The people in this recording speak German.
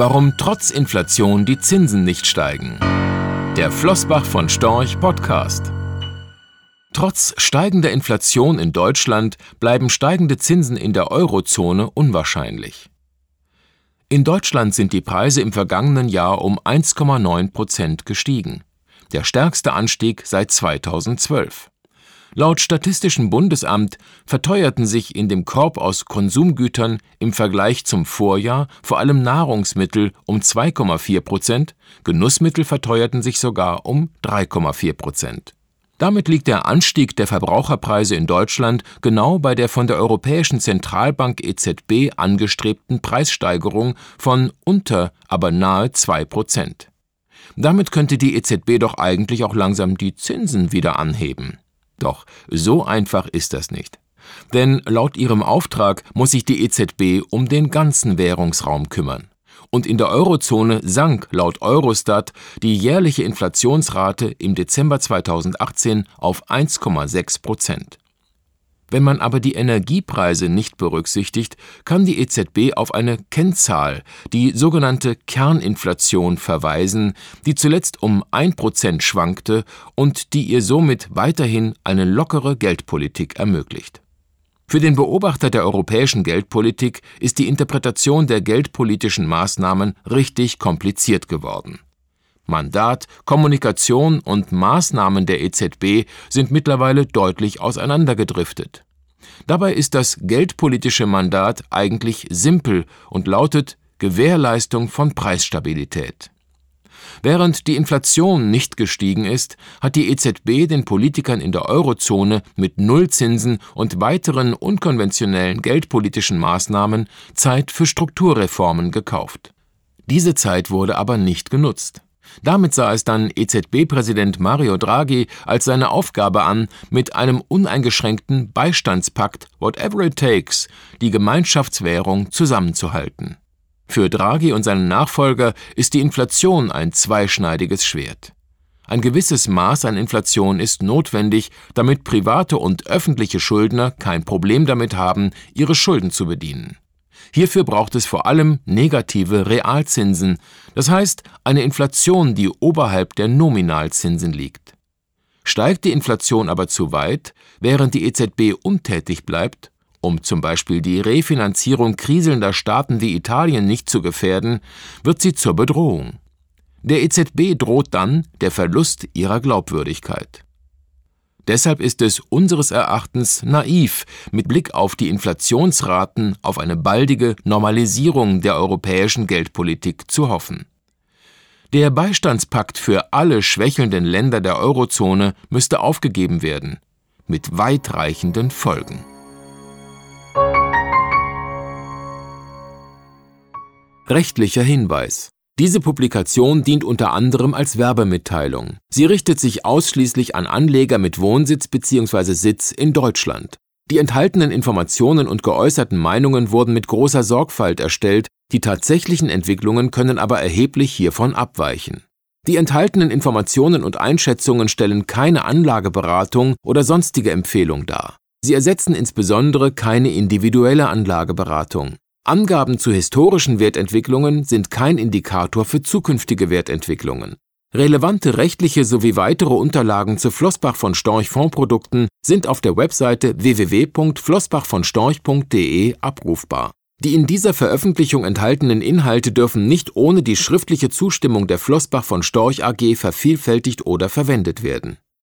Warum trotz Inflation die Zinsen nicht steigen. Der Flossbach von Storch Podcast. Trotz steigender Inflation in Deutschland bleiben steigende Zinsen in der Eurozone unwahrscheinlich. In Deutschland sind die Preise im vergangenen Jahr um 1,9 Prozent gestiegen, der stärkste Anstieg seit 2012. Laut Statistischem Bundesamt verteuerten sich in dem Korb aus Konsumgütern im Vergleich zum Vorjahr vor allem Nahrungsmittel um 2,4 Prozent, Genussmittel verteuerten sich sogar um 3,4 Prozent. Damit liegt der Anstieg der Verbraucherpreise in Deutschland genau bei der von der Europäischen Zentralbank EZB angestrebten Preissteigerung von unter, aber nahe 2 Prozent. Damit könnte die EZB doch eigentlich auch langsam die Zinsen wieder anheben. Doch so einfach ist das nicht. Denn laut ihrem Auftrag muss sich die EZB um den ganzen Währungsraum kümmern. Und in der Eurozone sank laut Eurostat die jährliche Inflationsrate im Dezember 2018 auf 1,6 Prozent. Wenn man aber die Energiepreise nicht berücksichtigt, kann die EZB auf eine Kennzahl, die sogenannte Kerninflation, verweisen, die zuletzt um ein Prozent schwankte und die ihr somit weiterhin eine lockere Geldpolitik ermöglicht. Für den Beobachter der europäischen Geldpolitik ist die Interpretation der geldpolitischen Maßnahmen richtig kompliziert geworden. Mandat, Kommunikation und Maßnahmen der EZB sind mittlerweile deutlich auseinandergedriftet. Dabei ist das geldpolitische Mandat eigentlich simpel und lautet Gewährleistung von Preisstabilität. Während die Inflation nicht gestiegen ist, hat die EZB den Politikern in der Eurozone mit Nullzinsen und weiteren unkonventionellen geldpolitischen Maßnahmen Zeit für Strukturreformen gekauft. Diese Zeit wurde aber nicht genutzt. Damit sah es dann EZB-Präsident Mario Draghi als seine Aufgabe an, mit einem uneingeschränkten Beistandspakt Whatever it takes die Gemeinschaftswährung zusammenzuhalten. Für Draghi und seinen Nachfolger ist die Inflation ein zweischneidiges Schwert. Ein gewisses Maß an Inflation ist notwendig, damit private und öffentliche Schuldner kein Problem damit haben, ihre Schulden zu bedienen. Hierfür braucht es vor allem negative Realzinsen, das heißt eine Inflation, die oberhalb der Nominalzinsen liegt. Steigt die Inflation aber zu weit, während die EZB untätig bleibt, um zum Beispiel die Refinanzierung kriselnder Staaten wie Italien nicht zu gefährden, wird sie zur Bedrohung. Der EZB droht dann der Verlust ihrer Glaubwürdigkeit. Deshalb ist es unseres Erachtens naiv, mit Blick auf die Inflationsraten auf eine baldige Normalisierung der europäischen Geldpolitik zu hoffen. Der Beistandspakt für alle schwächelnden Länder der Eurozone müsste aufgegeben werden, mit weitreichenden Folgen. Rechtlicher Hinweis diese Publikation dient unter anderem als Werbemitteilung. Sie richtet sich ausschließlich an Anleger mit Wohnsitz bzw. Sitz in Deutschland. Die enthaltenen Informationen und geäußerten Meinungen wurden mit großer Sorgfalt erstellt, die tatsächlichen Entwicklungen können aber erheblich hiervon abweichen. Die enthaltenen Informationen und Einschätzungen stellen keine Anlageberatung oder sonstige Empfehlung dar. Sie ersetzen insbesondere keine individuelle Anlageberatung. Angaben zu historischen Wertentwicklungen sind kein Indikator für zukünftige Wertentwicklungen. Relevante rechtliche sowie weitere Unterlagen zu Flossbach von Storch Fondsprodukten sind auf der Webseite www.flossbachvonstorch.de abrufbar. Die in dieser Veröffentlichung enthaltenen Inhalte dürfen nicht ohne die schriftliche Zustimmung der Flossbach von Storch AG vervielfältigt oder verwendet werden